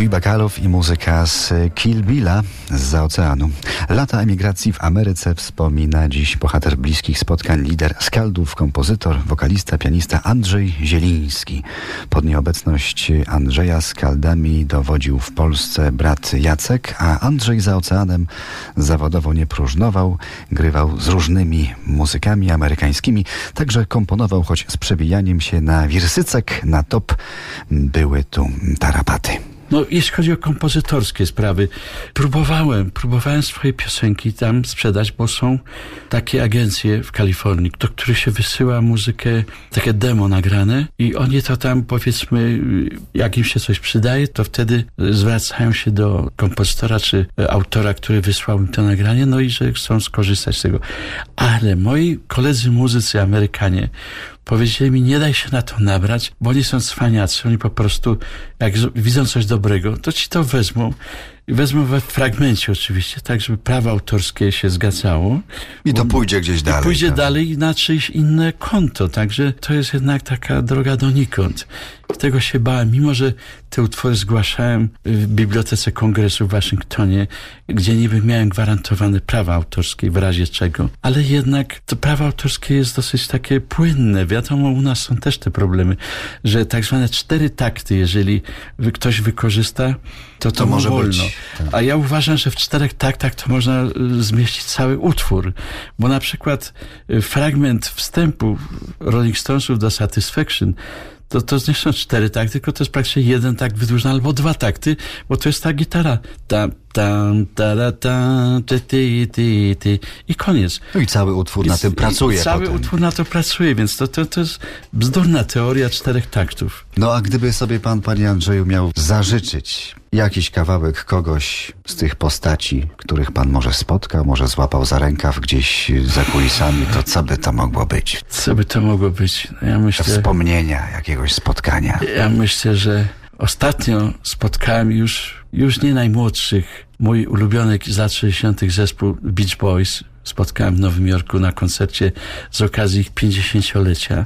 Louis Bacalov i muzyka z Kill Billa z oceanu. Lata emigracji w Ameryce wspomina dziś bohater bliskich spotkań, lider skaldów, kompozytor, wokalista, pianista Andrzej Zieliński. Pod nieobecność Andrzeja skaldami dowodził w Polsce brat Jacek, a Andrzej za oceanem zawodowo nie próżnował, grywał z różnymi muzykami amerykańskimi, także komponował, choć z przebijaniem się na wirsycek, na top były tu tarapaty. No, jeśli chodzi o kompozytorskie sprawy, próbowałem, próbowałem swoje piosenki tam sprzedać, bo są takie agencje w Kalifornii, do których się wysyła muzykę, takie demo nagrane i oni to tam, powiedzmy, jak im się coś przydaje, to wtedy zwracają się do kompozytora czy autora, który wysłał im to nagranie, no i że chcą skorzystać z tego. Ale moi koledzy muzycy Amerykanie powiedzieli mi, nie daj się na to nabrać, bo oni są cwaniacy, oni po prostu, jak widzą coś dobrego, to ci to wezmą. I wezmą we fragmencie oczywiście, tak żeby prawo autorskie się zgadzało. I to pójdzie gdzieś dalej. Pójdzie tak. dalej na czyjeś inne konto, także to jest jednak taka droga donikąd. Tego się bałem, mimo że te utwory zgłaszałem w Bibliotece Kongresu w Waszyngtonie, gdzie niby miałem gwarantowane prawa autorskie w razie czego, ale jednak to prawo autorskie jest dosyć takie płynne. Wiadomo, u nas są też te problemy, że tak zwane cztery takty, jeżeli ktoś wykorzysta, to to, To może wolno. być. A ja uważam, że w czterech taktach to można y, zmieścić cały utwór, bo na przykład y, fragment wstępu Rolling Stonesów do Satisfaction to, to nie są cztery takty, tylko to jest praktycznie jeden takt wydłużony albo dwa takty, bo to jest ta gitara. Tam, tam, tara, tam, ty, ty, ty, ty. I koniec. No i cały utwór na Więc- tym pracuje i Cały potem. utwór na to pracuje, więc to, to, to jest bzdurna teoria czterech taktów. No a gdyby sobie pan, panie Andrzeju, miał zażyczyć jakiś kawałek kogoś z tych postaci, których pan może spotkał, może złapał za rękaw gdzieś za kulisami, to co by to mogło być? Co by to mogło być? No Ja myślę... wspomnienia jakiegoś spotkania. Ja myślę, że ostatnio spotkałem już, już nie najmłodszych, mój ulubiony z lat 60. zespół Beach Boys. Spotkałem w Nowym Jorku na koncercie z okazji ich 50-lecia,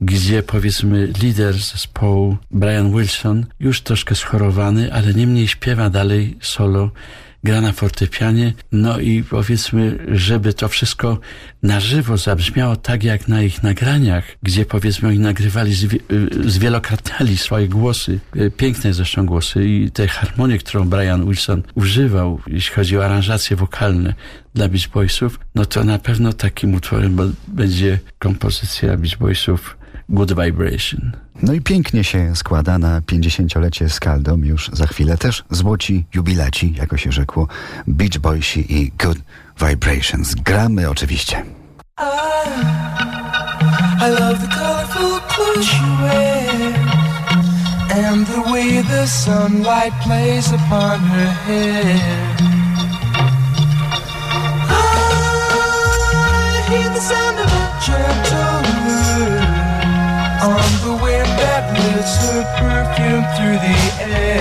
gdzie powiedzmy lider zespołu Brian Wilson, już troszkę schorowany, ale niemniej śpiewa dalej solo gra na fortepianie, no i powiedzmy, żeby to wszystko na żywo zabrzmiało tak jak na ich nagraniach, gdzie powiedzmy oni nagrywali, y, zwielokrotniali swoje głosy, y, piękne zresztą głosy i te harmonie, którą Brian Wilson używał, jeśli chodzi o aranżacje wokalne dla Beach Boysów, no to na pewno takim utworem będzie kompozycja Beach Boysów Good Vibration. No i pięknie się składa na 50-lecie Skaldom już za chwilę też złoci jubilaci, jako się rzekło, Beach Boysi i Good Vibrations. Gramy oczywiście. I love the colorful clothes she wears and the way the sunlight plays upon her hair. I hear the sound of a gentle through the air.